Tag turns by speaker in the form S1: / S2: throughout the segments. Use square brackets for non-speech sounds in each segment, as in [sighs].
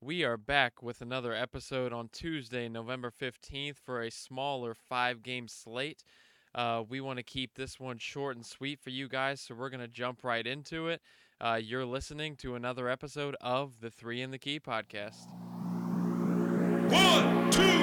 S1: We are back with another episode on Tuesday, November 15th, for a smaller five game slate. Uh, we want to keep this one short and sweet for you guys, so we're going to jump right into it. Uh, you're listening to another episode of the Three in the Key podcast.
S2: One, two,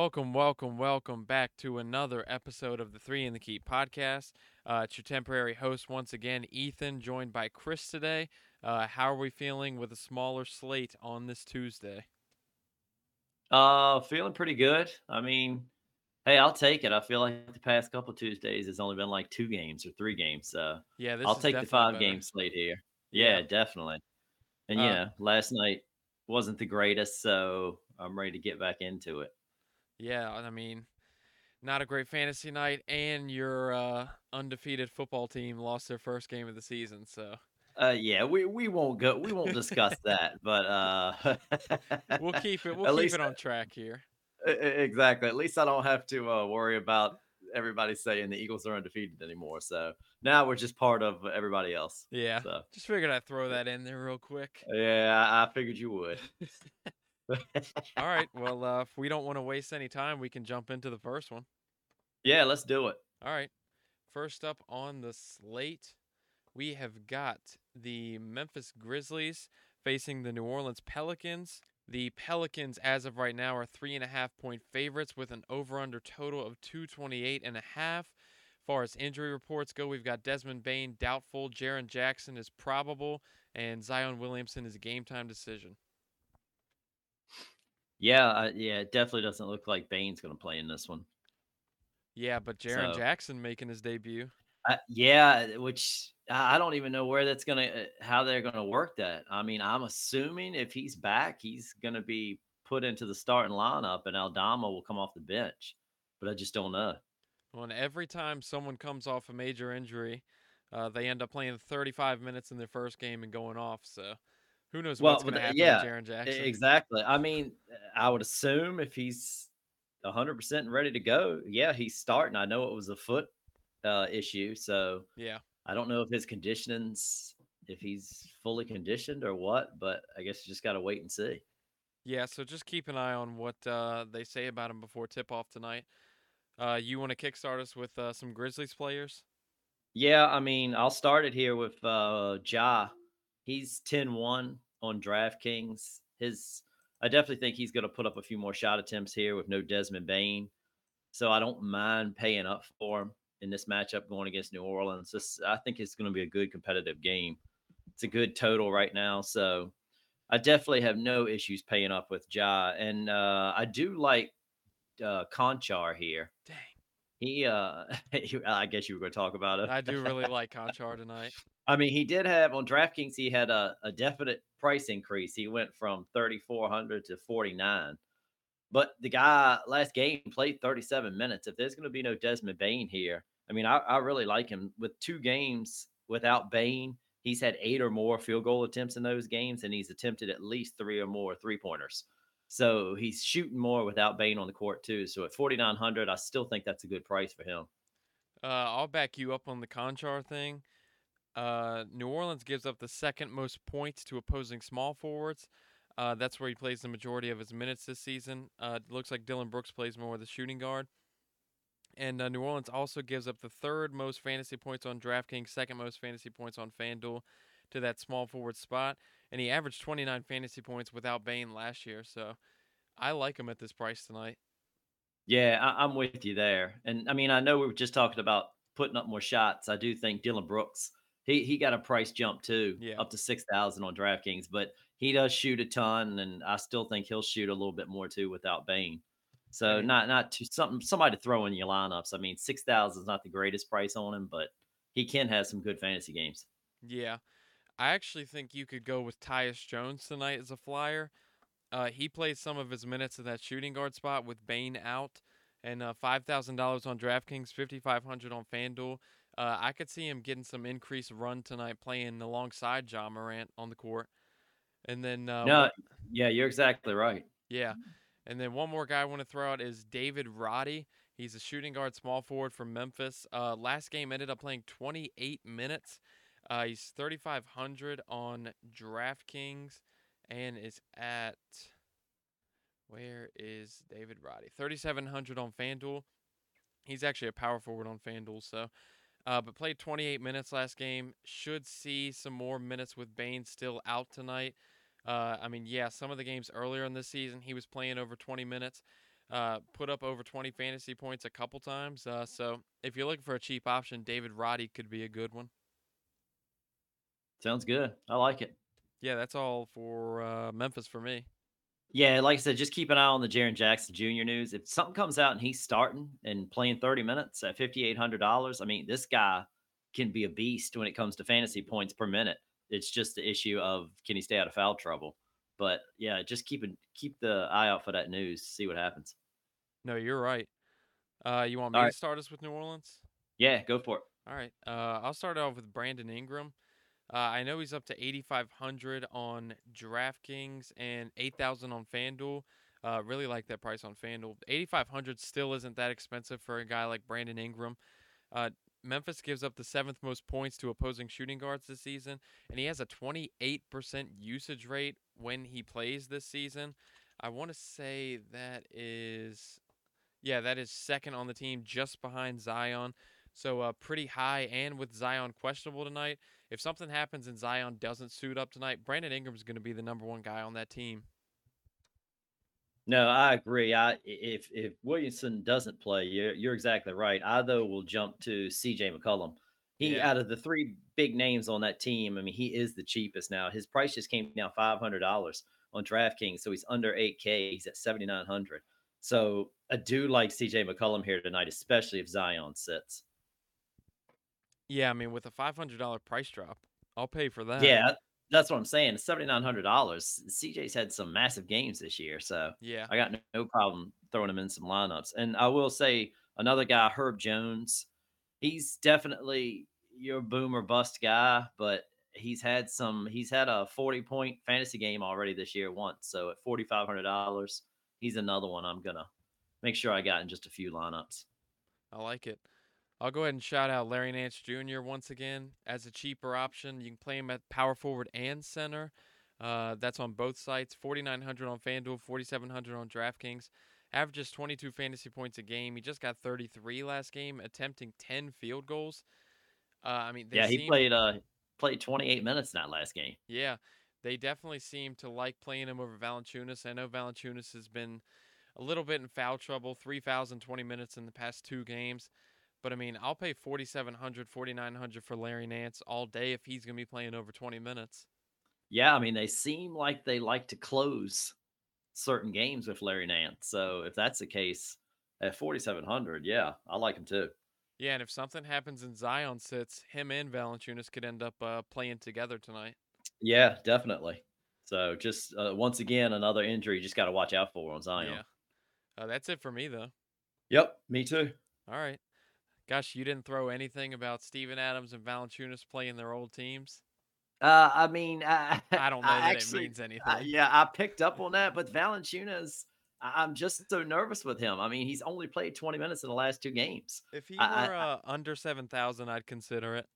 S1: Welcome, welcome, welcome back to another episode of the Three in the Key podcast. Uh, it's your temporary host once again, Ethan, joined by Chris today. Uh, how are we feeling with a smaller slate on this Tuesday?
S3: Uh, feeling pretty good. I mean, hey, I'll take it. I feel like the past couple Tuesdays has only been like two games or three games. So
S1: Yeah,
S3: I'll take the five
S1: better.
S3: game slate here. Yeah,
S1: Yeah.
S3: definitely. And
S1: Uh,
S3: yeah, last night wasn't the greatest, so I'm ready to get back into it.
S1: Yeah, I mean, not a great fantasy night, and your uh, undefeated football team lost their first game of the season. So
S3: Uh, yeah, we, we won't go. We won't discuss [laughs] that, but uh,
S1: we'll keep it. [laughs] We'll keep
S3: least
S1: it on track here.
S3: Exactly. At least I don't have to uh, worry about everybody saying the Eagles are undefeated anymore. So now we're just part of everybody else.
S1: Yeah,
S3: So
S1: just figured I'd throw that in there real quick.
S3: yeah, I figured you would. [laughs]
S1: All right. [laughs] Well, uh, if we don't want to waste any time, we can jump into the first one.
S3: yeah, let's do it.
S1: All right. First up on the slate, we have got the Memphis Grizzlies facing the New Orleans Pelicans. The Pelicans, as of right now, are three and a half point favorites with an over under total of 228 and a half. Far as injury reports go, we've got Desmond Bane doubtful, Jaren Jackson is probable, and Zion Williamson is a game time decision.
S3: Yeah, uh, yeah, it definitely doesn't look like Bane's going to play in this one.
S1: Yeah, but Jaren
S3: So-
S1: Jackson making his debut.
S3: Uh, yeah, which I don't even know where that's gonna, uh, how they're gonna work that. I mean, I'm assuming if he's back, he's gonna be put into the starting lineup, and Aldama will come off the bench. But I just don't know.
S1: Well, and every time someone comes off a major injury, uh, they end up playing 35 minutes in their first game and going off. So who knows
S3: Well,
S1: what's going to happen
S3: yeah,
S1: with
S3: Jaren
S1: Jackson?
S3: Exactly. I mean, I would assume if he's 100% ready to go, yeah, he's starting. I know it was a foot uh, issue, so
S1: Yeah.
S3: I don't know if his conditioning's if he's fully conditioned or what, but I guess you just got to wait and see.
S1: Yeah. So just keep an eye on what uh, they say about him before tip off tonight. Uh, you want to kickstart us with uh, some Grizzlies players?
S3: Yeah, I mean, I'll start it here with uh Ja. He's 10-1 on DraftKings. His I definitely think he's going to put up a few more shot attempts here with no Desmond Bane. So I don't mind paying up for him in this matchup going against New Orleans. This I think it's going to be a good competitive game. It's a good total right now, so I definitely have no issues paying up with Ja. And uh I do like uh Konchar here.
S1: Dang. [laughs]
S3: He uh I guess you were going to talk about it.
S1: I do really like Konchar [laughs] tonight.
S3: I mean, he did have on DraftKings. He had a, a definite price increase. He went from thirty four hundred to forty nine. But the guy last game played thirty seven minutes. If there's going to be no Desmond Bane here, I mean, I, I really like him. With two games without Bane, he's had eight or more field goal attempts in those games, and he's attempted at least three or more three pointers. So he's shooting more without Bane on the court too. So at forty nine hundred, I still think that's a good price for him.
S1: Uh, I'll back you up on the Konchar thing. Uh, New Orleans gives up the second most points to opposing small forwards. Uh, that's where he plays the majority of his minutes this season. Uh, looks like Dillon Brooks plays more of the shooting guard. And uh, New Orleans also gives up the third most fantasy points on DraftKings, second most fantasy points on FanDuel to that small forward spot. And he averaged 29 fantasy points without Bane last year. So I like him at this price tonight.
S3: Yeah, I, I'm with you there. And I mean, I know we were just talking about putting up more shots. I do think Dillon Brooks, he he got a price jump too,
S1: Yeah.
S3: up to six thousand on DraftKings, but he does shoot a ton, and I still think he'll shoot a little bit more too without Bane. So not not to something somebody to throw in your lineups. I mean, six thousand is not the greatest price on him, but he can have some good fantasy games.
S1: Yeah. I actually think you could go with Tyus Jones tonight as a flyer. Uh, he played some of his minutes in that shooting guard spot with Bane out, and uh, five thousand dollars on DraftKings, fifty five hundred on FanDuel. Uh, I could see him getting some increased run tonight, playing alongside John Morant on the court. And then uh,
S3: no, yeah, you're exactly right.
S1: yeah, and then one more guy I want to throw out is David Roddy. He's a shooting guard, small forward from Memphis. Uh, last game ended up playing 28 minutes. Uh, he's 3,500 on DraftKings and is at where is David Roddy? 3,700 on FanDuel. He's actually a power forward on FanDuel, so. Uh, but played 28 minutes last game. Should see some more minutes with Bane still out tonight. Uh, I mean, yeah, some of the games earlier in the season, he was playing over 20 minutes, uh, put up over 20 fantasy points a couple times. Uh, so if you're looking for a cheap option, David Roddy could be a good one.
S3: Sounds good. I like it.
S1: Yeah, that's all for uh, Memphis for me.
S3: Yeah, like I said, just keep an eye on the Jaren Jackson Jr. news. If something comes out and he's starting and playing 30 minutes at $5,800, I mean, this guy can be a beast when it comes to fantasy points per minute. It's just the issue of can he stay out of foul trouble. But yeah, just keep it, keep the eye out for that news. See what happens.
S1: No, you're right. Uh, you want me
S3: All
S1: to start us with New Orleans?
S3: Yeah, go for it.
S1: All right. Uh, I'll start off with Brandon Ingram. Uh, I know he's up to 8,500 on DraftKings and 8,000 on FanDuel. Uh, really like that price on FanDuel. 8,500 still isn't that expensive for a guy like Brandon Ingram. Uh, Memphis gives up the seventh most points to opposing shooting guards this season, and he has a 28% usage rate when he plays this season. I want to say that is, yeah, that is second on the team, just behind Zion. So uh, pretty high, and with Zion questionable tonight, if something happens and Zion doesn't suit up tonight, Brandon Ingram's going to be the number one guy on that team.
S3: No, I agree. I if if Williamson doesn't play, you're you're exactly right. I though will jump to C.J. McCollum. He
S1: Yeah.
S3: out of the three big names on that team, I mean, he is the cheapest now. His price just came down five hundred dollars on DraftKings, so he's under eight K. He's at seventy nine hundred. So I do like C.J. McCollum here tonight, especially if Zion sits.
S1: Yeah, I mean with a five hundred dollar price drop, I'll pay for that.
S3: Yeah, that's what I'm saying. Seventy nine hundred dollars. CJ's had some massive games this year, so
S1: yeah,
S3: I got no, no problem throwing him in some lineups. And I will say another guy, Herb Jones, he's definitely your boom or bust guy, but he's had some he's had a 40 point fantasy game already this year once. So at forty five hundred dollars, he's another one I'm gonna make sure I got in just a few lineups.
S1: I like it. I'll go ahead and shout out Larry Nance Jr. once again as a cheaper option. You can play him at power forward and center. Uh, that's on both sites. 4,900 on FanDuel, 4,700 on DraftKings. Averages 22 fantasy points a game. He just got 33 last game, attempting 10 field goals. Uh, I mean,
S3: yeah, he
S1: seem-
S3: played uh played 28 minutes in that last game.
S1: Yeah, they definitely seem to like playing him over Valanciunas. I know Valanciunas has been a little bit in foul trouble, three fouls in 20 minutes in the past two games. But I mean, I'll pay 4700 4900 for Larry Nance all day if he's going to be playing over 20 minutes.
S3: Yeah, I mean, they seem like they like to close certain games with Larry Nance. So if that's the case at 4,700, yeah, I like him too.
S1: Yeah, and if something happens and Zion sits, him and Valanciunas could end up uh, playing together tonight.
S3: Yeah, definitely. So just uh, once again, another injury you just got to watch out for on Zion.
S1: Yeah. Uh, that's it for me, though.
S3: Yep, me too.
S1: All right. Gosh, you didn't throw anything about Steven Adams and Valanciunas playing their old teams?
S3: Uh, I mean, I, [laughs]
S1: I don't know
S3: I
S1: that
S3: actually-
S1: it means anything.
S3: Uh, yeah, I picked up on that, but Valanciunas, I'm just so nervous with him. I mean, he's only played 20 minutes in the last two games.
S1: If he
S3: I- I-
S1: were uh, under seven thousand, I'd consider it.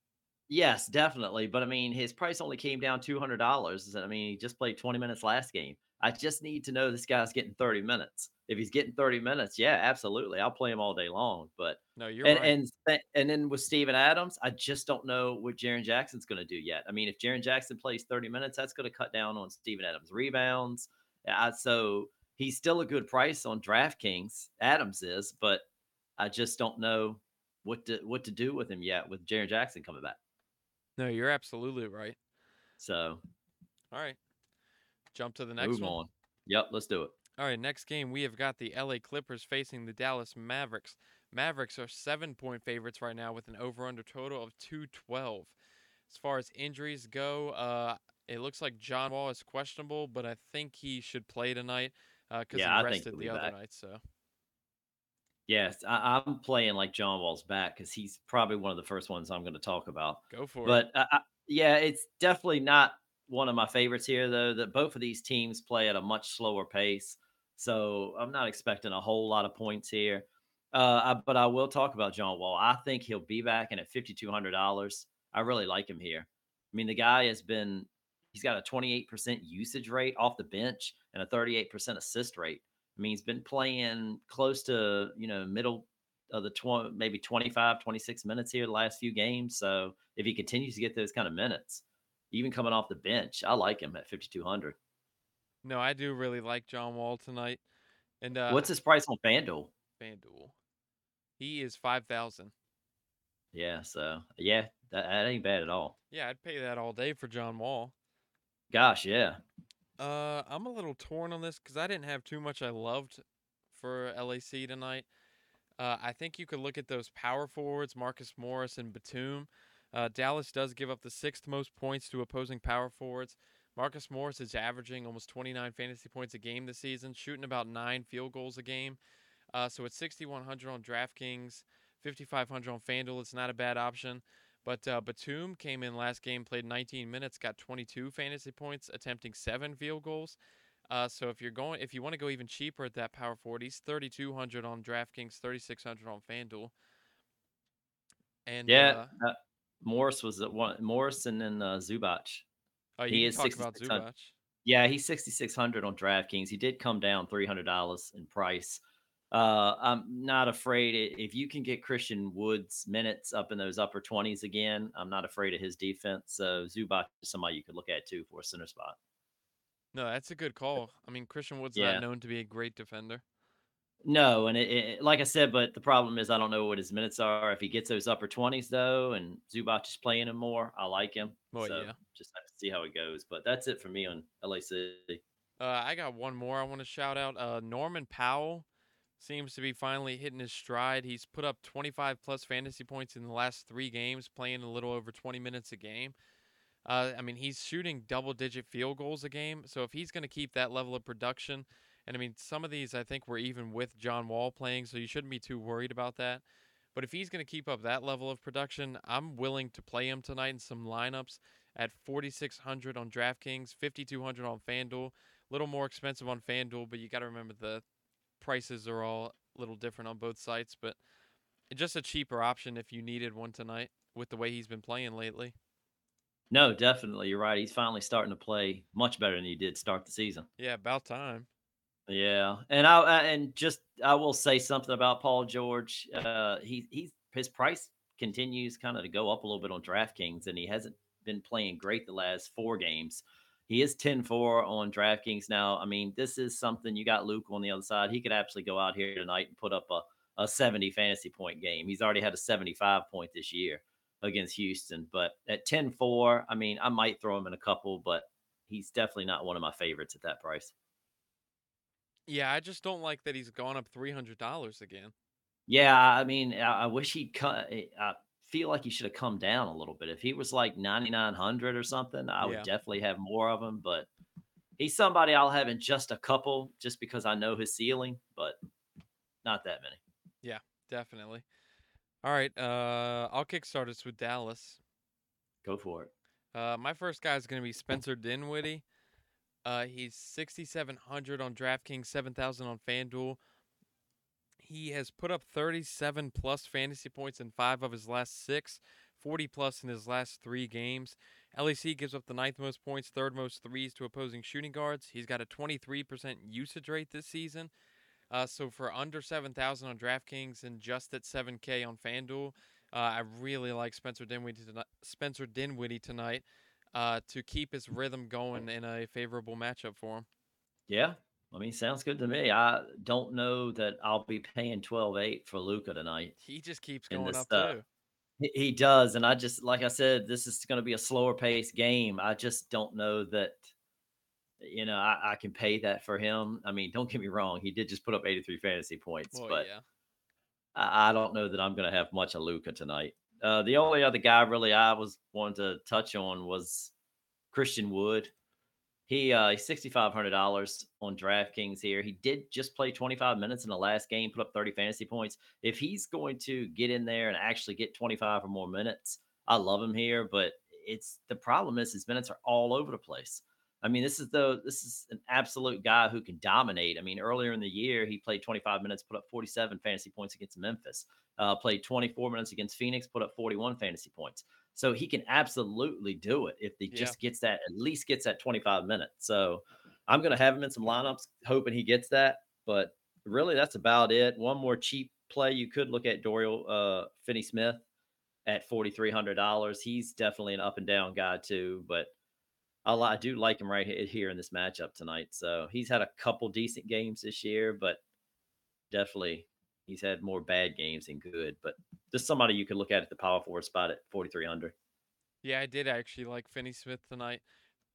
S3: Yes, definitely. But I mean, his price only came down two hundred dollars. I mean, he just played twenty minutes last game. I just need to know this guy's getting thirty minutes. If he's getting thirty minutes, yeah, absolutely, I'll play him all day long. But
S1: No, you're
S3: and
S1: right.
S3: and and then with Steven Adams, I just don't know what Jaren Jackson's going to do yet. I mean, if Jaren Jackson plays thirty minutes, that's going to cut down on Steven Adams' rebounds. Uh, so he's still a good price on DraftKings. Adams is, but I just don't know what to what to do with him yet with Jaren Jackson coming back.
S1: no, you're absolutely right.
S3: So
S1: All right, jump to the next
S3: move
S1: one.
S3: on. Yep, let's do it.
S1: All right, next game we have got the LA Clippers facing the Dallas Mavericks. Mavericks are seven point favorites right now with an over under total of 212. As far as injuries go, uh, it looks like John Wall is questionable, but I think he should play tonight because
S3: Yeah, I
S1: he rested the other
S3: back.
S1: night. So
S3: Yes, I, I'm playing like John Wall's back because he's probably one of the first ones I'm going to talk about.
S1: Go for it.
S3: But I, yeah, it's definitely not one of my favorites here, though. That both of these teams play at a much slower pace, so I'm not expecting a whole lot of points here. Uh, I, but I will talk about John Wall. I think he'll be back, and at fifty two hundred dollars, I really like him here. I mean, the guy has been he's got a twenty eight percent usage rate off the bench and a thirty eight percent assist rate. I mean, he's been playing close to you know middle of the 20, maybe 25, 26 minutes here the last few games. So if he continues to get those kind of minutes, even coming off the bench, I like him at 5,200.
S1: no, I do really like John Wall tonight. And uh,
S3: What's his price on FanDuel?
S1: FanDuel? He is five thousand.
S3: Yeah, so yeah, that, that ain't bad at all.
S1: Yeah, I'd pay that all day for John Wall.
S3: Gosh, yeah.
S1: Uh, I'm a little torn on this because I didn't have too much I loved for LAC tonight. Uh, I think you could look at those power forwards, Marcus Morris and Batum. Uh, Dallas does give up the sixth most points to opposing power forwards. Marcus Morris is averaging almost 29 fantasy points a game this season, shooting about nine field goals a game. Uh, so it's 6,100 on DraftKings, 5,500 on FanDuel. It's not a bad option. But uh, Batum came in last game, played 19 minutes, got 22 fantasy points, attempting seven field goals. Uh, so if you're going, if you want to go even cheaper at that power forward, he's 3,200 on DraftKings, 3,600 on FanDuel. And
S3: Yeah,
S1: uh,
S3: uh, Morris was at one. Morris and then uh, Zubac.
S1: oh,
S3: he
S1: you
S3: is
S1: can talk about
S3: 6,600.
S1: Zubac.
S3: Yeah, he's 6600 on DraftKings. He did come down $300 in price. Uh, I'm not afraid if you can get Christian Wood's minutes up in those upper 20s again. I'm not afraid of his defense. So Zubac is somebody you could look at too for a center spot.
S1: No, that's a good call. I mean, Christian Wood's
S3: Yeah.
S1: not known to be a great defender.
S3: No, and it, it, like I said, but the problem is I don't know what his minutes are. If he gets those upper 20s though, and Zubac is playing him more, I like him.
S1: Well,
S3: so
S1: yeah.
S3: just have to see how it goes. But that's it for me on LAC.
S1: Uh, I got one more I want to shout out. Uh, Norman Powell seems to be finally hitting his stride. He's put up 25 plus fantasy points in the last three games, playing a little over 20 minutes a game. Uh, I mean, he's shooting double digit field goals a game. So if he's going to keep that level of production, and I mean, some of these I think were even with John Wall playing, so you shouldn't be too worried about that. But if he's going to keep up that level of production, I'm willing to play him tonight in some lineups at 4,600 on DraftKings, 5,200 on FanDuel. A little more expensive on FanDuel, but you got to remember the prices are all a little different on both sites. But just a cheaper option if you needed one tonight with the way he's been playing lately.
S3: No, definitely. You're right. He's finally starting to play much better than he did start the season.
S1: Yeah, about time.
S3: Yeah, and I I- and just I will say something about Paul George. Uh, he he's his price continues kind of to go up a little bit on DraftKings, and he hasn't been playing great the last four games. He is 10-4 on DraftKings now. I mean, this is something you got Luke on the other side. He could actually go out here tonight and put up a, a 70 fantasy point game. He's already had a 75 point this year against Houston. But at 10-4, I mean, I might throw him in a couple, but he's definitely not one of my favorites at that price.
S1: Yeah, I just don't like that he's gone up $300 again.
S3: Yeah, I mean, I, wish he'd cut. I feel like he should have come down a little bit. If he was like 9,900 or something, I would
S1: Yeah.
S3: definitely have more of him. But he's somebody I'll have in just a couple just because I know his ceiling, but not that many.
S1: Yeah, definitely. All right, uh, I'll kickstart us with Dallas.
S3: Go for it.
S1: Uh, my first guy is going to be Spencer Dinwiddie. Uh, he's 6,700 on DraftKings, 7,000 on FanDuel. He has put up 37 plus fantasy points in five of his last six, 40 plus in his last three games. LAC gives up the ninth most points, third most threes to opposing shooting guards. He's got a 23% usage rate this season. Uh, so for under 7,000 on DraftKings and just at 7K on FanDuel, uh, I really like Spencer Dinwiddie tonight. Spencer Dinwiddie tonight uh, to keep his rhythm going in a favorable matchup for him.
S3: Yeah. I mean, sounds good to me. I don't know that I'll be paying 12 8 for Luka tonight.
S1: He just keeps going
S3: this,
S1: up
S3: uh,
S1: too.
S3: He, he does. And I just, like I said, this is going to be a slower paced game. I just don't know that, you know, I, I can pay that for him. I mean, don't get me wrong. He did just put up 83 fantasy points,
S1: Well,
S3: but
S1: yeah.
S3: I, I don't know that I'm going to have much of Luka tonight. Uh, the only other guy really I was wanting to touch on was Christian Wood. He uh he's sixty five hundred dollars on DraftKings here. He did just play twenty five minutes in the last game, put up thirty fantasy points. If he's going to get in there and actually get twenty five or more minutes, I love him here. But it's the problem is his minutes are all over the place. I mean, this is the this is an absolute guy who can dominate. I mean, earlier in the year, he played 25 minutes, put up 47 fantasy points against Memphis. Uh, played 24 minutes against Phoenix, put up 41 fantasy points. So he can absolutely do it if he
S1: Yeah.
S3: just gets that at least gets that 25 minutes. So I'm gonna have him in some lineups, hoping he gets that. But really, that's about it. One more cheap play you could look at Dorian uh, Finney Smith at forty three hundred dollars. He's definitely an up and down guy too, but I, I do like him right here in this matchup tonight. So he's had a couple decent games this year, but definitely he's had more bad games than good. But just somebody you could look at at the power forward spot at forty three hundred.
S1: Yeah, I did actually like Finney Smith tonight.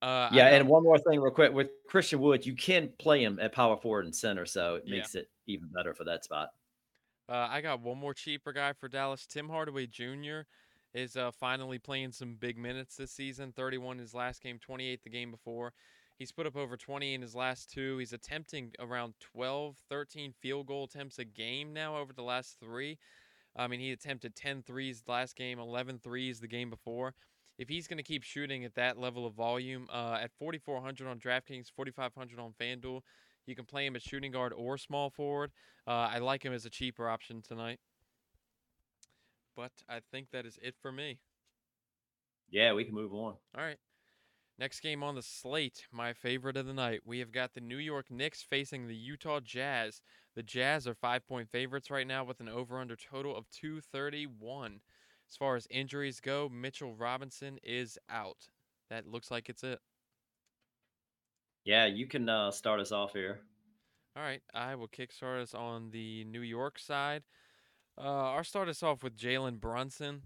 S1: Uh,
S3: Yeah, and one more thing, real quick, with Christian Wood, you can play him at power forward and center, so it
S1: Yeah.
S3: makes it even better for that spot.
S1: Uh, I got one more cheaper guy for Dallas. Tim Hardaway Jr. is uh, finally playing some big minutes this season. 31 in his last game, 28 the game before. He's put up over 20 in his last two. He's attempting around 12, 13 field goal attempts a game now over the last three. I mean, he attempted 10 threes last game, 11 threes the game before. If he's going to keep shooting at that level of volume, uh, at 4,400 on DraftKings, 4,500 on FanDuel, you can play him at shooting guard or small forward. Uh, I like him as a cheaper option tonight. But I think that is it for me.
S3: Yeah, we can move on.
S1: All right. Next game on the slate, my favorite of the night. We have got the New York Knicks facing the Utah Jazz. The Jazz are five point favorites right now with an over under total of 231. As far as injuries go, Mitchell Robinson is out. That looks like it's it.
S3: Yeah, you can uh, start us off here.
S1: All right, I will kickstart us on the New York side. Uh, I'll start us off with Jalen Brunson.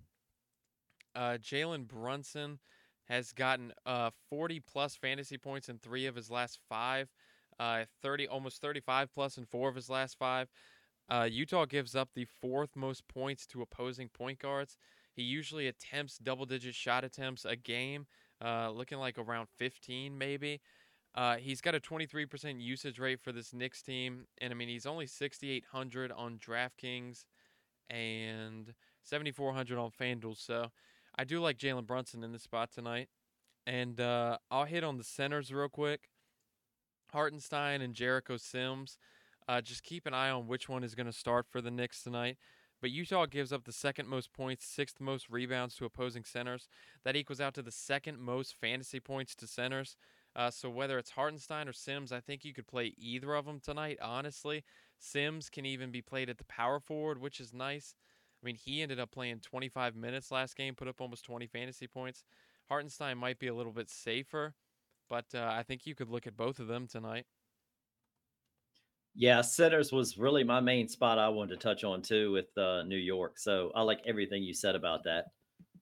S1: Uh, Jalen Brunson has gotten uh 40 plus fantasy points in three of his last five, uh 30 almost 35 plus in four of his last five. Uh, Utah gives up the fourth most points to opposing point guards. He usually attempts double digit shot attempts a game, uh, looking like around 15 maybe. Uh, he's got a 23% usage rate for this Knicks team, and I mean he's only 6,800 on DraftKings and 7,400 on FanDuel. So I do like Jalen Brunson in this spot tonight, and uh, I'll hit on the centers real quick. Hartenstein and Jericho Sims. Uh, just keep an eye on which one is going to start for the Knicks tonight. But Utah gives up the second most points, sixth most rebounds to opposing centers. That equals out to the second most fantasy points to centers. Uh, so whether it's Hartenstein or Sims, I think you could play either of them tonight. Honestly, Sims can even be played at the power forward, which is nice. I mean, he ended up playing 25 minutes last game, put up almost 20 fantasy points. Hartenstein might be a little bit safer, but uh, I think you could look at both of them tonight.
S3: Yeah, centers was really my main spot I wanted to touch on too with uh, New York. So I like everything you said about that.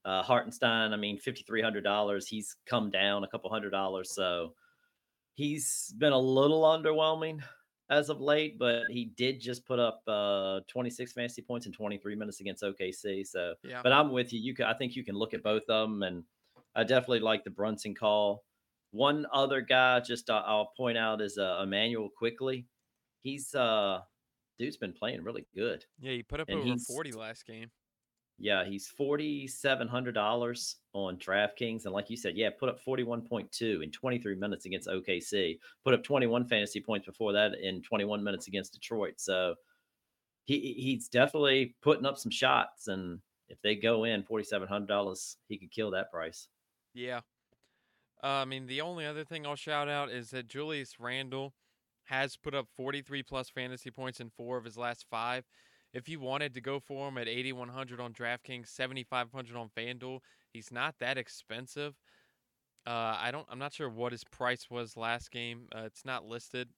S3: Uh, Hartenstein, I mean, fifty three hundred dollars. He's come down a couple hundred dollars, so he's been a little underwhelming as of late. But he did just put up uh, twenty six fantasy points in twenty three minutes against OKC. So,
S1: Yeah.
S3: but I'm with you. You can, I think you can look at both of them, and I definitely like the Brunson call. One other guy, just uh, I'll point out is uh, Immanuel Quickley. He's uh, dude's been playing really good.
S1: Yeah, he put up
S3: And
S1: over 40 last game.
S3: Yeah, he's forty seven hundred dollars on DraftKings, and like you said, yeah, put up forty one point two in twenty three minutes against OKC. Put up twenty one fantasy points before that in twenty one minutes against Detroit. So he he's definitely putting up some shots, and if they go in forty seven hundred dollars, he could kill that price.
S1: Yeah. Uh, I mean, the only other thing I'll shout out is that Julius Randle has put up 43 plus fantasy points in four of his last five. If you wanted to go for him at 8,100 on DraftKings, 7,500 on FanDuel, he's not that expensive. Uh, I don't. I'm not sure what his price was last game. Uh, it's not listed,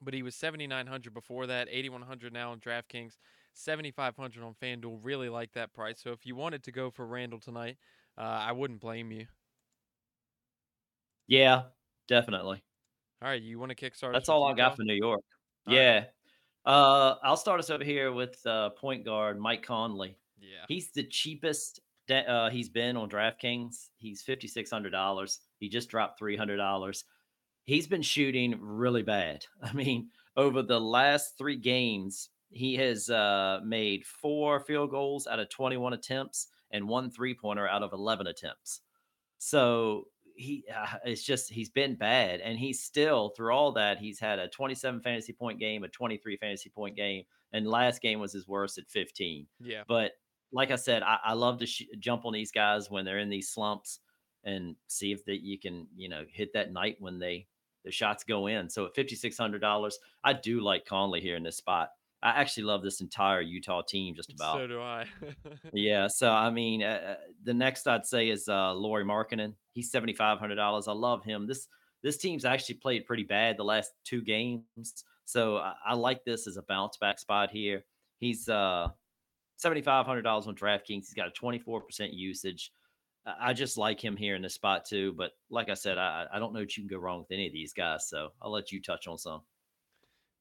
S1: but he was 7,900 before that. 8,100 now on DraftKings, 7,500 on FanDuel. Really like that price. So if you wanted to go for Randle tonight, uh, I wouldn't blame you.
S3: Yeah, definitely.
S1: All right, you want to kickstart?
S3: That's all I got for New York.
S1: All right.
S3: Uh, I'll start us over here with uh, point guard Mike Conley.
S1: Yeah,
S3: He's the cheapest that uh, he's been on DraftKings. He's fifty six hundred dollars. He just dropped three hundred dollars. he's been shooting really bad. [laughs] I mean, over the last three games, he has uh, made four field goals out of 21 attempts and one three pointer out of 11 attempts. So he, uh, it's just, he's been bad. And he's still, through all that, he's had a 27 fantasy point game, a 23 fantasy point game. And last game was his worst at 15.
S1: Yeah.
S3: But like I said, I, I love to sh- jump on these guys when they're in these slumps and see if that you can, you know, hit that night when they the shots go in. So at fifty six hundred dollars, I do like Conley here in this spot. I actually love this entire Utah team just [laughs] about.
S1: So do I. [laughs]
S3: yeah. So I mean, uh, the next I'd say is uh, Lauri Markkanen. He's seventy five hundred dollars. I love him. This this team's actually played pretty bad the last two games, so I, I like this as a bounce back spot here. He's uh seventy five hundred dollars on DraftKings. He's got a twenty four percent usage. I just like him here in this spot too. But like I said, I, I don't know that you can go wrong with any of these guys. So I'll let you touch on some.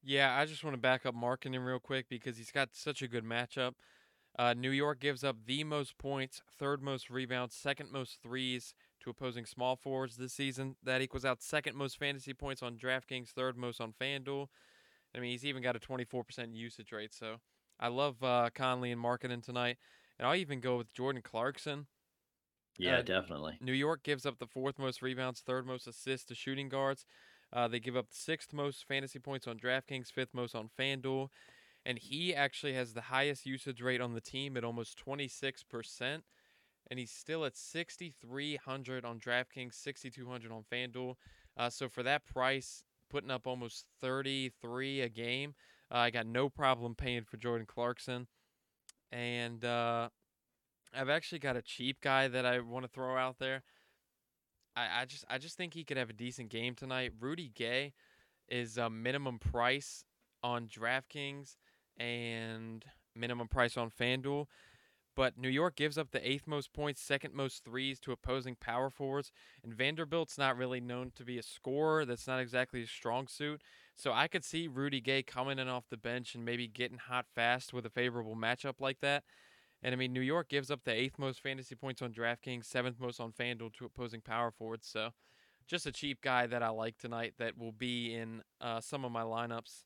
S1: Yeah, I just want to back up Markkanen real quick because he's got such a good matchup. Uh, New York gives up the most points, third most rebounds, second most threes to opposing small forwards this season. That equals out second most fantasy points on DraftKings, third most on FanDuel. I mean, he's even got a 24% usage rate. So I love uh, Conley and Markkanen tonight. And I'll even go with Jordan Clarkson.
S3: Yeah,
S1: Uh,
S3: definitely.
S1: New York gives up the fourth most rebounds, third most assists to shooting guards. Uh, they give up sixth most fantasy points on DraftKings, fifth most on FanDuel. And he actually has the highest usage rate on the team at almost 26%. And he's still at 6,300 on DraftKings, 6,200 on FanDuel. Uh, so for that price, putting up almost 33 a game, uh, I got no problem paying for Jordan Clarkson. And uh, I've actually got a cheap guy that I want to throw out there. I, I just I just think he could have a decent game tonight. Rudy Gay is a minimum price on DraftKings and minimum price on FanDuel. But New York gives up the eighth most points, second most threes to opposing power forwards, and Vanderbilt's not really known to be a scorer. That's not exactly a strong suit. So I could see Rudy Gay coming in off the bench and maybe getting hot fast with a favorable matchup like that. And I mean, New York gives up the eighth most fantasy points on DraftKings, seventh most on FanDuel to opposing power forwards. So just a cheap guy that I like tonight that will be in uh, some of my lineups.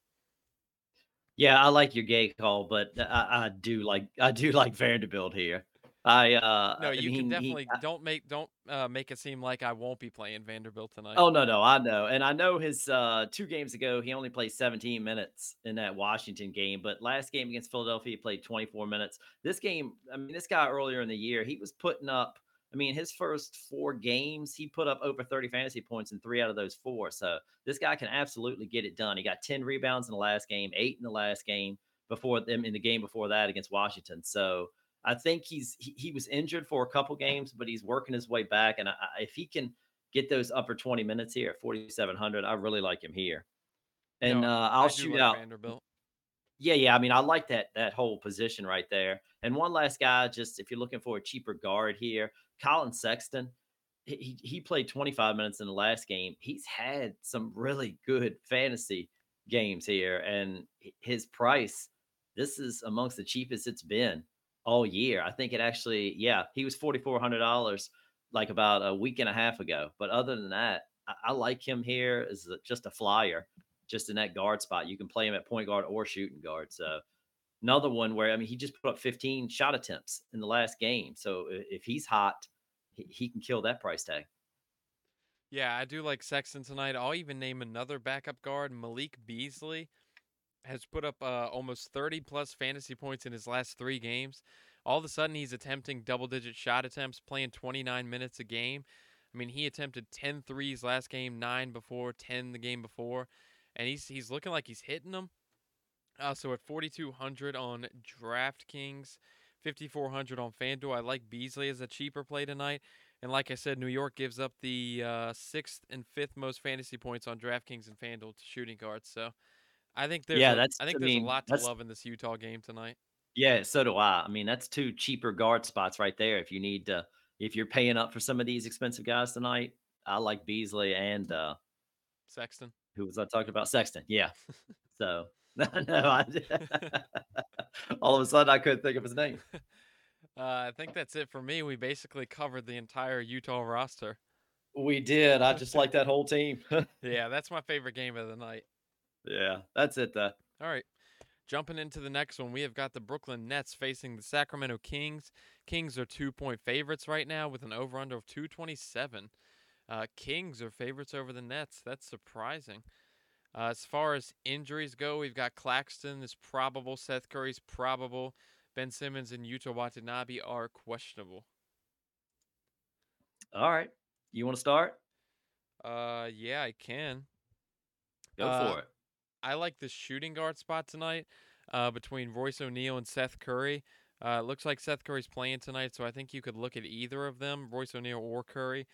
S3: Yeah, I like your gay call, but I, I do like I do like Vanderbilt here. I uh
S1: No,
S3: I
S1: you
S3: mean,
S1: can
S3: he-
S1: definitely don't make don't uh, make it seem like I won't be playing Vanderbilt tonight.
S3: Oh no, no, I know, and I know his uh, two games ago he only played 17 minutes in that Washington game, but last game against Philadelphia he played 24 minutes. This game, I mean, this guy earlier in the year he was putting up. I mean, his first four games he put up over 30 fantasy points in three out of those four. So this guy can absolutely get it done. He got 10 rebounds in the last game, eight in the last game before them in the game before that against Washington. So I think he's he, he was injured for a couple games, but he's working his way back. And I, if he can get those upper 20 minutes here at 4,700, I really like him here. And
S1: No,
S3: uh, I'll shoot
S1: like
S3: out.
S1: Vanderbilt.
S3: Yeah, yeah. I mean, I like that that whole position right there. And one last guy, just if you're looking for a cheaper guard here, Collin Sexton. He, he he played 25 minutes in the last game. He's had some really good fantasy games here, and his price. This is amongst the cheapest it's been all year. I think it actually, yeah, he was forty four hundred dollars like about a week and a half ago. But other than that, I, I like him here as a, just a flyer, just in that guard spot. You can play him at point guard or shooting guard. So another one where I mean he just put up fifteen shot attempts in the last game. So if he's hot, he, he can kill that price tag.
S1: Yeah, I do like Sexton tonight. I'll even name another backup guard, Malik Beasley. Has put up uh, almost 30 plus fantasy points in his last three games. All of a sudden, he's attempting double digit shot attempts, playing 29 minutes a game. I mean, he attempted 10 threes last game, nine before, 10 the game before, and he's he's looking like he's hitting them. Uh, so at 4,200 on DraftKings, 5,400 on FanDuel, I like Beasley as a cheaper play tonight. And like I said, New York gives up the uh, sixth and fifth most fantasy points on DraftKings and FanDuel to shooting guards. So I think there's
S3: Yeah,
S1: a,
S3: that's-
S1: I think
S3: I
S1: there's
S3: mean,
S1: a lot to love in this Utah game tonight.
S3: Yeah, so do I. I mean, that's two cheaper guard spots right there. If you need to, if you're paying up for some of these expensive guys tonight, I like Beasley and uh
S1: Sexton.
S3: who was I talking about? Sexton. Yeah. [laughs] So [laughs] no, I, [laughs] all of a sudden I couldn't think of his name.
S1: Uh, I think that's it for me. We basically covered the entire Utah roster.
S3: We did. I just like that whole team.
S1: Yeah, that's my favorite game of the night.
S3: Yeah, that's it. Though.
S1: All right. Jumping into the next one, we have got the Brooklyn Nets facing the Sacramento Kings. Kings are two point favorites right now with an over under of 227. Uh, Kings are favorites over the Nets. That's surprising. Uh, as far as injuries go, we've got Claxton is probable, Seth Curry's probable, Ben Simmons and Yuta Watanabe are questionable.
S3: All right. You want to start?
S1: Uh, yeah, I can.
S3: Go
S1: Uh,
S3: for it.
S1: I like the shooting guard spot tonight uh, between Royce O'Neale and Seth Curry. Uh, it looks like Seth Curry's playing tonight, so I think you could look at either of them, Royce O'Neale or Curry.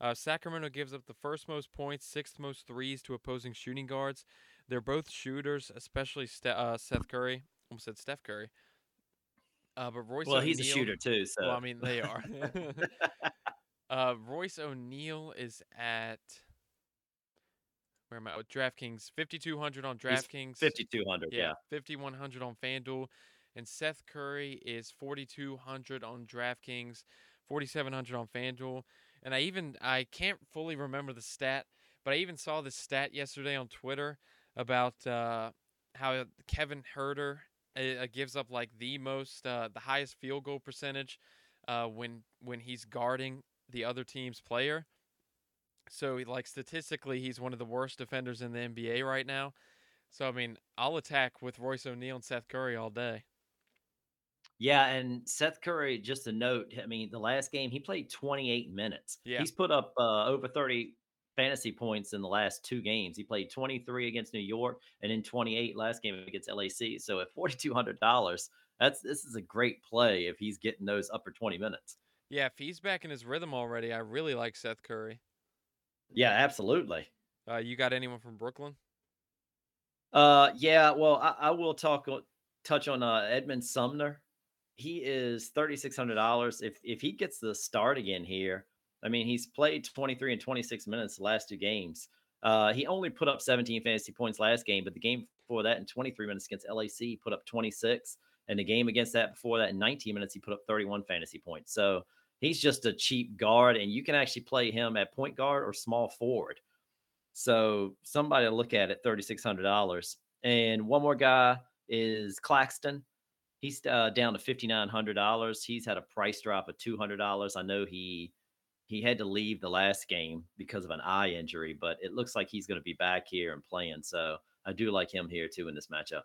S1: Uh, Sacramento gives up the first most points, sixth most threes to opposing shooting guards. They're both shooters, especially Ste- uh, Seth Curry. Almost said Steph Curry. Uh, but Royce
S3: Well, he's a shooter too. So
S1: Well, I mean, they are. [laughs] [laughs] uh, Royce O'Neale is at where am I? Oh, DraftKings, fifty two hundred on DraftKings.
S3: 5200. Yeah.
S1: fifty one hundred on FanDuel, and Seth Curry is forty two hundred on DraftKings, forty seven hundred on FanDuel, and I even I can't fully remember the stat, but I even saw this stat yesterday on Twitter about uh, how Kevin Huerter uh, gives up like the most uh, the highest field goal percentage uh, when when he's guarding the other team's player. So he- like statistically, he's one of the worst defenders in the NBA right now. So I mean, I'll attack with Royce O'Neale and Seth Curry all day.
S3: Yeah, and Seth Curry, just a note, I mean, the last game he played 28 minutes.
S1: Yeah.
S3: He's put up uh, over 30 fantasy points in the last two games. He played 23 against New York and in 28 last game against LAC. So at $4200, that's this is a great play if he's getting those upper 20 minutes.
S1: Yeah, if he's back in his rhythm already, I really like Seth Curry.
S3: Yeah, absolutely.
S1: Uh, you got anyone from Brooklyn?
S3: Uh, yeah. Well, I, I will talk touch on uh, Edmond Sumner. He is thirty six hundred dollars. If if he gets the start again here, I mean, he's played twenty three and twenty six minutes the last two games. Uh, he only put up seventeen fantasy points last game, but the game before that in twenty three minutes against LAC, he put up twenty six, and the game against that before that in nineteen minutes, he put up thirty one fantasy points. So he's just a cheap guard, and you can actually play him at point guard or small forward. So somebody to look at at thirty six hundred dollars. And one more guy is Claxton. He's uh, down to fifty nine hundred dollars. He's had a price drop of two hundred dollars. I know he he had to leave the last game because of an eye injury, but it looks like he's going to be back here and playing. So I do like him here too in this matchup.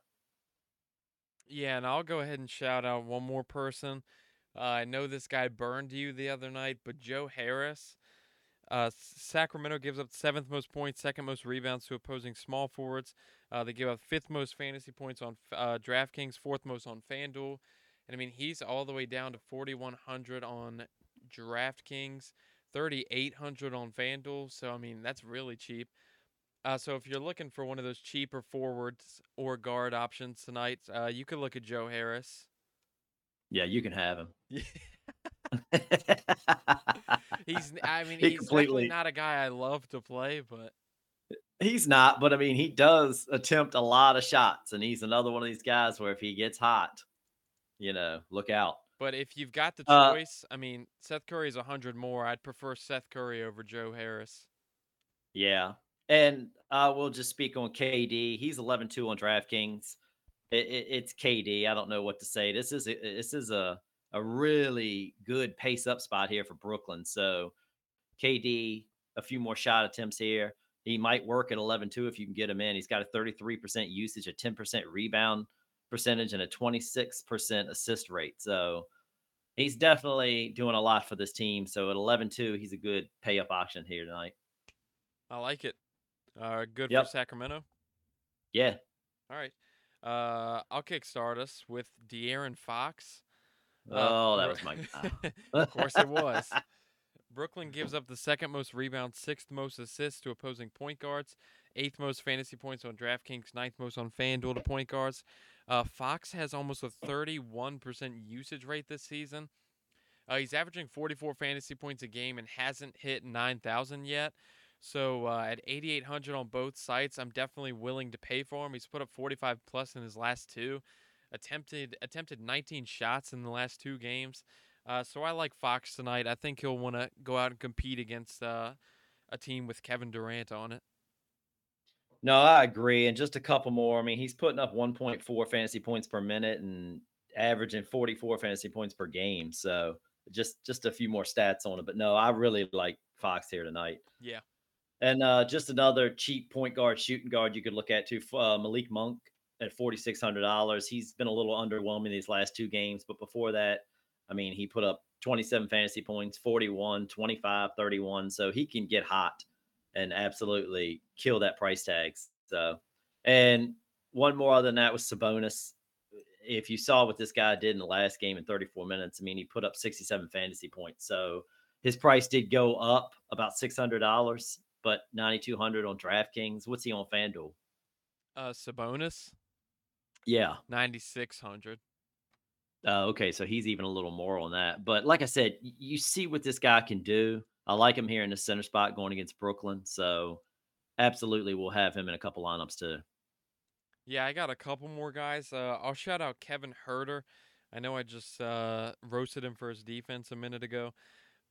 S1: Yeah, and I'll go ahead and shout out one more person. Uh, I know this guy burned you the other night, but Joe Harris. Uh, Sacramento gives up seventh most points, second most rebounds to opposing small forwards. Uh, they give up fifth most fantasy points on uh, DraftKings, fourth most on FanDuel. And I mean, he's all the way down to 4,100 on DraftKings, 3,800 on FanDuel. So, I mean, that's really cheap. Uh, so, if you're looking for one of those cheaper forwards or guard options tonight, uh, you could look at Joe Harris.
S3: Yeah, you can have him. [laughs]
S1: He's, I mean,
S3: He
S1: he's
S3: completely-
S1: not a guy I love to play, but
S3: He's not, but I mean, he does attempt a lot of shots, and he's another one of these guys where if he gets hot, you know, look out.
S1: but if you've got the
S3: Uh,
S1: choice, I mean, Seth curry Curry's 100 more. I'd prefer Seth Curry over Joe Harris.
S3: Yeah. And we'll just speak on KD. He's 11 2 on DraftKings. It, it, it's KD. I don't know what to say. This is a, this is a, a really good pace up spot here for Brooklyn. So KD, a few more shot attempts here. He might work at 11 2 if you can get him in. He's got a 33% usage, a 10% rebound percentage, and a 26% assist rate. So he's definitely doing a lot for this team. So at 11 2, he's a good pay up option here tonight.
S1: I like it. Uh, good
S3: Yep.
S1: for Sacramento.
S3: Yeah.
S1: All right. Uh, I'll kickstart us with De'Aaron Fox. Uh,
S3: Oh, that was my [laughs]
S1: of course it was. [laughs] Brooklyn gives up the second most rebounds, sixth most assists to opposing point guards, eighth most fantasy points on DraftKings, ninth most on FanDuel to point guards. Uh, Fox has almost a 31% usage rate this season. Uh, he's averaging 44 fantasy points a game and hasn't hit 9,000 yet. So uh, at 8,800 on both sites, I'm definitely willing to pay for him. He's put up 45 plus in his last two. Attempted attempted 19 shots in the last two games. Uh, so I like Fox tonight. I think he'll want to go out and compete against uh, a team with Kevin Durant on it.
S3: No, I agree. And just a couple more. I mean, he's putting up 1.4 fantasy points per minute and averaging 44 fantasy points per game. So just just a few more stats on it. But no, I really like Fox here tonight.
S1: Yeah.
S3: And uh, just another cheap point guard, shooting guard you could look at too. Uh, Malik Monk at forty six hundred dollars. He's been a little underwhelming these last two games, but before that, I mean, he put up 27 fantasy points, 41, 25, 31. So he can get hot and absolutely kill that price tag. So, and one more other than that was Sabonis. If you saw what this guy did in the last game in 34 minutes, I mean, he put up 67 fantasy points. So his price did go up about $600, but 9,200 on DraftKings. What's he on FanDuel?
S1: Uh, Sabonis,
S3: Yeah.
S1: 9,600.
S3: Uh, okay, so he's even a little more on that. But like I said, you see what this guy can do. I like him here in the center spot going against Brooklyn. So absolutely, we'll have him in a couple lineups too.
S1: Yeah, I got a couple more guys. Uh, I'll shout out Kevin Huerter. I know I just uh, roasted him for his defense a minute ago,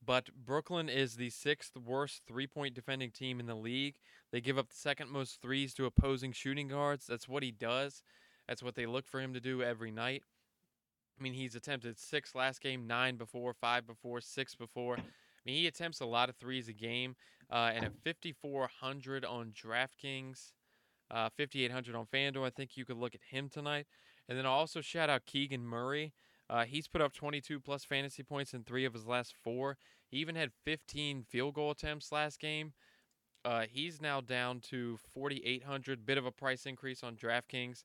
S1: but Brooklyn is the sixth worst three point defending team in the league. They give up the second most threes to opposing shooting guards. That's what he does, that's what they look for him to do every night. I mean, he's attempted six last game, nine before, five before, six before. I mean, he attempts a lot of threes a game, uh, and at 5,400 on DraftKings uh, 5,800 on FanDuel. I think you could look at him tonight. And then I'll also shout out Keegan Murray. Uh, he's put up 22 plus fantasy points in three of his last four. He even had 15 field goal attempts last game. Uh, he's now down to 4,800. Bit of a price increase on DraftKings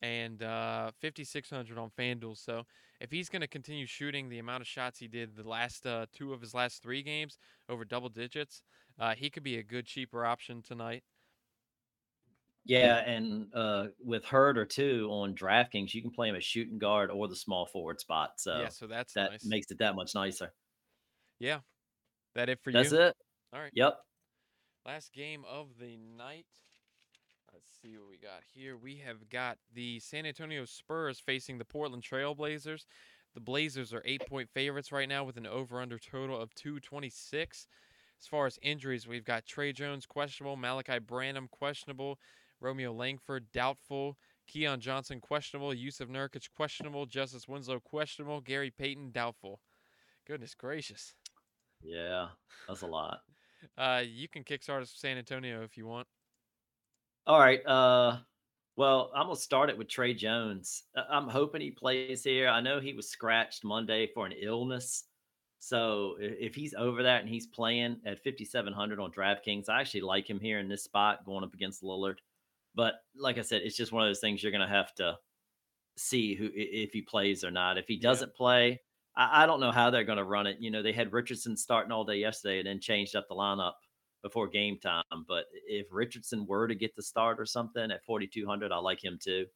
S1: and uh, 5,600 on FanDuel. So if he's going to continue shooting the amount of shots he did the last uh, two of his last three games over double digits, uh, he could be a good cheaper option tonight.
S3: Yeah, and uh, with Huerter two on DraftKings, you can play him as shooting guard or the small forward spot. So
S1: yeah, so that's
S3: that
S1: nice.
S3: makes it that much nicer.
S1: Yeah. That it for you.
S3: That's it.
S1: All right.
S3: Yep.
S1: Last game of the night. Let's see what we got here. We have got the San Antonio Spurs facing the Portland Trailblazers. The Blazers are eight point favorites right now with an over under total of 226. As far as injuries, we've got Tre Jones questionable, Malaki Branham questionable, Romeo Langford doubtful, Keon Johnson questionable, Jusuf Nurkic questionable, Justice Winslow questionable, Gary Payton doubtful. Goodness gracious.
S3: Yeah, that's a lot. [laughs]
S1: Uh, you can kickstart us San Antonio if you want.
S3: All right. Uh, well, I'm gonna start it with Tre Jones. I'm hoping he plays here. I know he was scratched Monday for an illness, so if he's over that and he's playing at 5,700 on DraftKings, I actually like him here in this spot going up against Lillard. But like I said, it's just one of those things you're gonna have to see who if he plays or not. If he doesn't play, I, I don't know how they're gonna run it. You know, they had Richardson starting all day yesterday and then changed up the lineup before game time. But if Richardson were to get the start or something at 4,200, I like him too.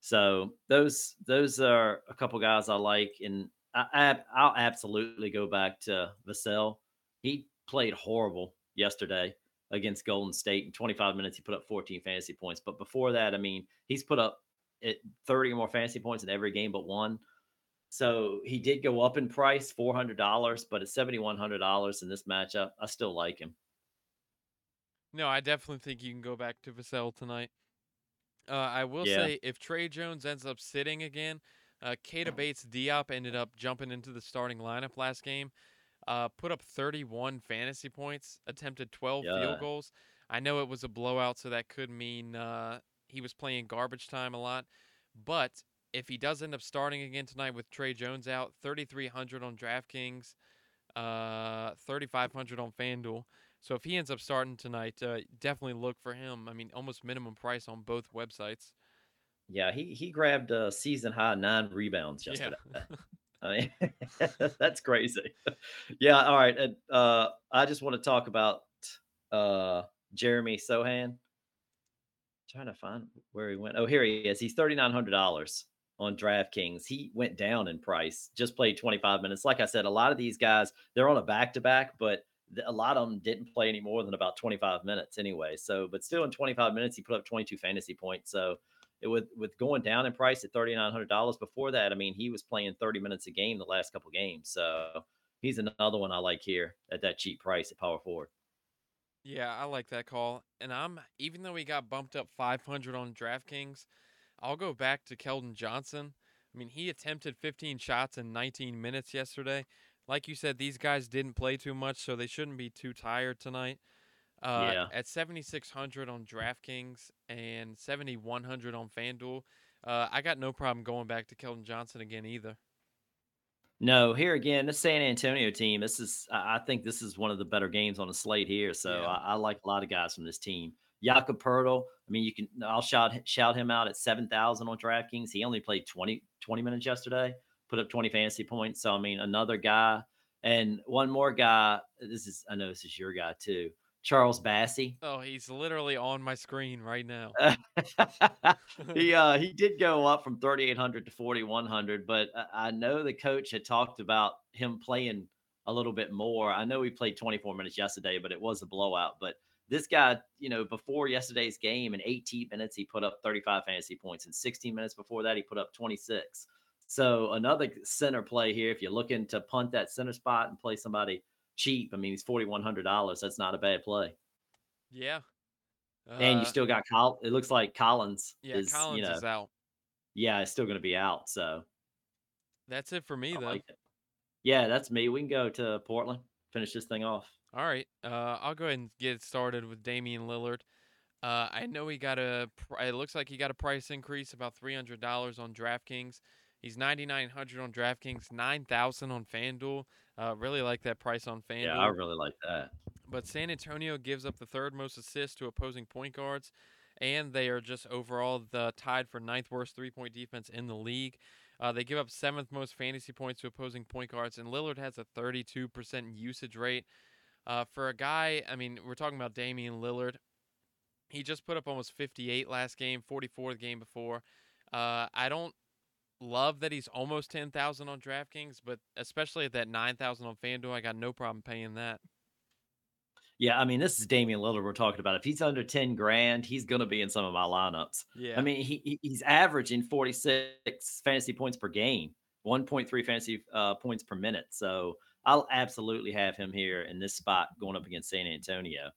S3: So those those are a couple guys I like, and I, I I'll absolutely go back to Vassell. He played horrible yesterday against Golden State. In 25 minutes, he put up 14 fantasy points. But before that, I mean, he's put up it 30 or more fantasy points in every game but one. So he did go up in price, four hundred dollars, but at seventy one hundred dollars in this matchup, I still like him.
S1: No, I definitely think you can go back to Vassell tonight. Uh, I will
S3: Yeah.
S1: say if Tre Jones ends up sitting again, uh, Keita Bates-Diop ended up jumping into the starting lineup last game. Uh, put up 31 fantasy points, attempted 12
S3: Yeah.
S1: field goals. I know it was a blowout, so that could mean uh, he was playing garbage time a lot. But if he does end up starting again tonight with Tre Jones out, 3,300 on DraftKings, uh, 3,500 on FanDuel. So if he ends up starting tonight, uh, definitely look for him. I mean, almost minimum price on both websites.
S3: Yeah, he he grabbed a season high nine rebounds
S1: Yeah. [laughs] [laughs]
S3: I mean, [laughs] that's crazy. [laughs] yeah. All right. And uh, I just want to talk about uh, Jeremy Sochan. Trying to find where he went. Oh, here he is. He's thirty nine hundred dollars on DraftKings. He went down in price. Just played twenty five minutes. Like I said, a lot of these guys they're on a back to back, but a lot of them didn't play any more than about twenty five minutes anyway. So, but still in twenty five minutes, he put up twenty two fantasy points. So it with with going down in price at thirty nine hundred dollars. Before that, I mean, he was playing thirty minutes a game the last couple games. So he's another one I like here at that cheap price at power forward.
S1: Yeah, I like that call. And I'm even though he got bumped up 500 on DraftKings, I'll go back to Keldon Johnson. I mean, he attempted 15 shots in 19 minutes yesterday. Like you said, these guys didn't play too much, so they shouldn't be too tired tonight. Uh,
S3: Yeah.
S1: At 7,600 on DraftKings and 7,100 on FanDuel, uh, I got no problem going back to Keldon Johnson again either.
S3: No, here again, the San Antonio team. This is, I I think, this is one of the better games on the slate here. So
S1: Yeah.
S3: I, I like a lot of guys from this team. Jakob Poeltl. I mean, you can. I'll shout shout him out at seven thousand on DraftKings. He only played 20, 20 minutes yesterday. Put up twenty fantasy points. So I mean, another guy and one more guy. This is. I know this is your guy too. Charles Bassey.
S1: Oh, he's literally on my screen right now. [laughs]
S3: he [laughs] uh he did go up from 3800 to 4100 but I- know the coach had talked about him playing a little bit more. I know he played 24 minutes yesterday but it was a blowout. But this guy you know before yesterday's game in 18 minutes he put up 35 fantasy points. In 16 minutes before that he put up 26 so another center play here. If you're looking to punt that center spot and play somebody cheap i mean he's $4100 that's not a bad play
S1: Yeah.
S3: and you
S1: Uh,
S3: still got Col- it looks like collins
S1: yeah,
S3: is
S1: Collins
S3: you know
S1: is out.
S3: yeah, it's still going to be out. So
S1: That's it for me
S3: I
S1: though.
S3: like. Yeah, that's me. We can go to Portland, finish this thing off.
S1: All right. Uh, I'll go ahead and get started with Damian Lillard. Uh, I know he got a. It looks like he got a price increase about three hundred dollars on DraftKings. He's ninety nine hundred on DraftKings, nine thousand on FanDuel. Uh, really like that price on FanDuel.
S3: Yeah, I really like that.
S1: But San Antonio gives up the third most assists to opposing point guards, and they are just overall the tied for ninth worst three point defense in the league. Uh, they give up seventh most fantasy points to opposing point guards, and Lillard has a 32% usage rate. Uh, for a guy, I mean, we're talking about Damian Lillard. He just put up almost 58 last game, 44 the game before. Uh, I don't love that he's almost 10,000 on DraftKings, but especially at that 9,000 on FanDuel, I got no problem paying that.
S3: Yeah, I mean, this is Damian Lillard we're talking about. If he's under 10 grand, he's going to be in some of my lineups.
S1: Yeah.
S3: I mean, he, he- he's averaging 46 fantasy points per game, 1.3 fantasy uh, points per minute. So I'll absolutely have him here in this spot going up against San Antonio.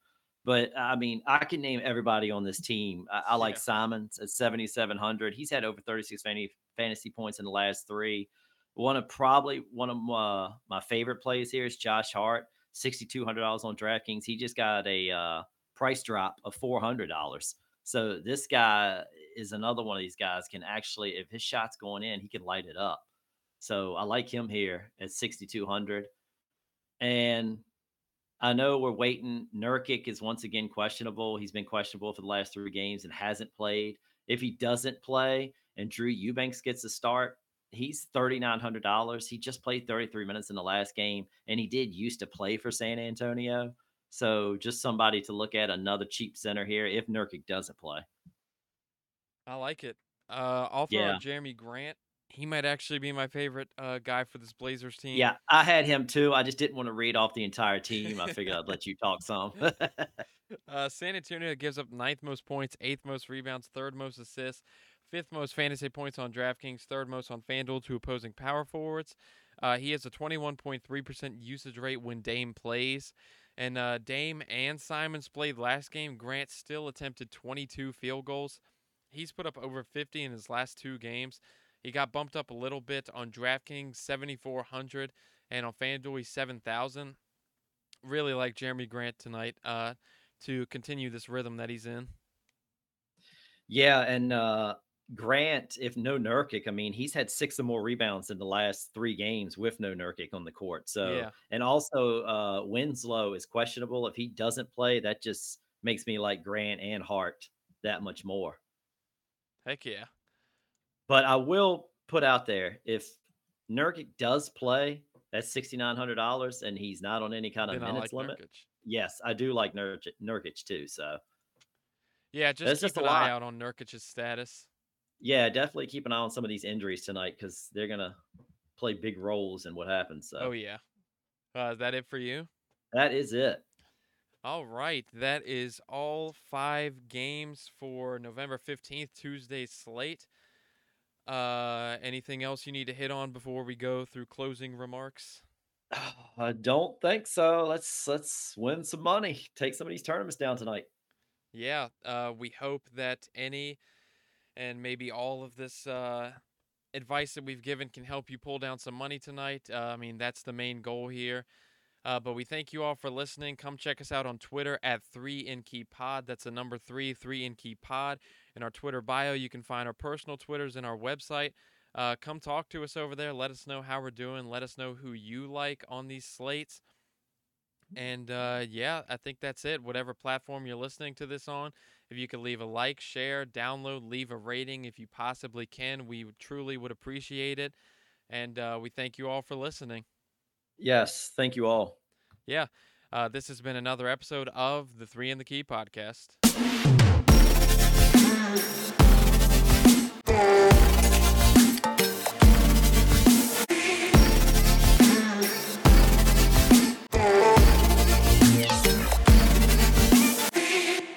S3: But I mean, I can name everybody on this team. I, I like
S1: Yeah.
S3: Simons at 7,700. He's had over 36 fantasy, fantasy points in the last three. One of probably one of my, my favorite plays here is Josh Hart, $6,200 on DraftKings. He just got a uh, price drop of $400. So this guy is another one of these guys can actually, if his shot's going in, he can light it up. So I like him here at 6,200. And I know we're waiting. Nurkic is once again questionable. He's been questionable for the last three games and hasn't played. If he doesn't play and Drew Eubanks gets a start, he's $3,900. He just played 33 minutes in the last game, and he did used to play for San Antonio. So just somebody to look at, another cheap center here if Nurkic doesn't play.
S1: I like it. Uh, I'll throw
S3: Yeah.
S1: Jerami Grant. He might actually be my favorite uh, guy for this Blazers team.
S3: Yeah, I had him too. I just didn't want to read off the entire team. I figured I'd let you talk some. [laughs] [laughs]
S1: Uh, San Antonio gives up ninth most points, eighth most rebounds, third most assists, fifth most fantasy points on DraftKings, third most on FanDuel to opposing power forwards. Uh, he has a 21.3% usage rate when Dame plays. And uh, Dame and Simons played last game. Grant still attempted 22 field goals. He's put up over 50 in his last two games. He got bumped up a little bit on DraftKings, 7,400, and on FanDuel, he's 7,000. Really like Jerami Grant tonight. Uh, to continue this rhythm that he's in.
S3: yeah, and uh Grant, if no Nurkic, I mean, he's had six or more rebounds in the last three games with no Nurkic on the court. So,
S1: Yeah.
S3: and also uh Winslow is questionable. If he doesn't play, that just makes me like Grant and Hart that much more.
S1: Heck yeah.
S3: But I will put out there if Nurkic does play, that's sixty nine hundred dollars, and he's not on any kind of
S1: Then
S3: minutes
S1: like
S3: limit.
S1: Nurkic.
S3: Yes, I do like Nurkic, Nurkic too. So
S1: Yeah, just
S3: That's
S1: keep
S3: just a
S1: an eye out on Nurkic's status.
S3: Yeah, definitely keep an eye on some of these injuries tonight because they're gonna play big roles in what happens. So
S1: Oh yeah. Uh, is that it for you?
S3: that is it.
S1: All right, that is all five games for November fifteenth, Tuesday slate. Uh, anything else you need to hit on before we go through closing remarks? [sighs]
S3: I don't think so. Let's let's win some money. Take some of these tournaments down tonight.
S1: Yeah, uh, we hope that any and maybe all of this uh, advice that we've given can help you pull down some money tonight. Uh, I mean, that's the main goal here. Uh, but we thank you all for listening. Come check us out on Twitter at 3 in Key Pod. That's the number 3, 3 in Key Pod. In our Twitter bio, you can find our personal Twitters and our website. Uh, come talk to us over there. Let us know how we're doing. Let us know who you like on these slates. And uh, yeah, I think that's it. Whatever platform you're listening to this on, if you could leave a like, share, download, leave a rating if you possibly can, we truly would appreciate it. And uh, we thank you all for listening.
S3: Yes, thank you all.
S1: Yeah, uh, this has been another episode of the Three in the Key podcast.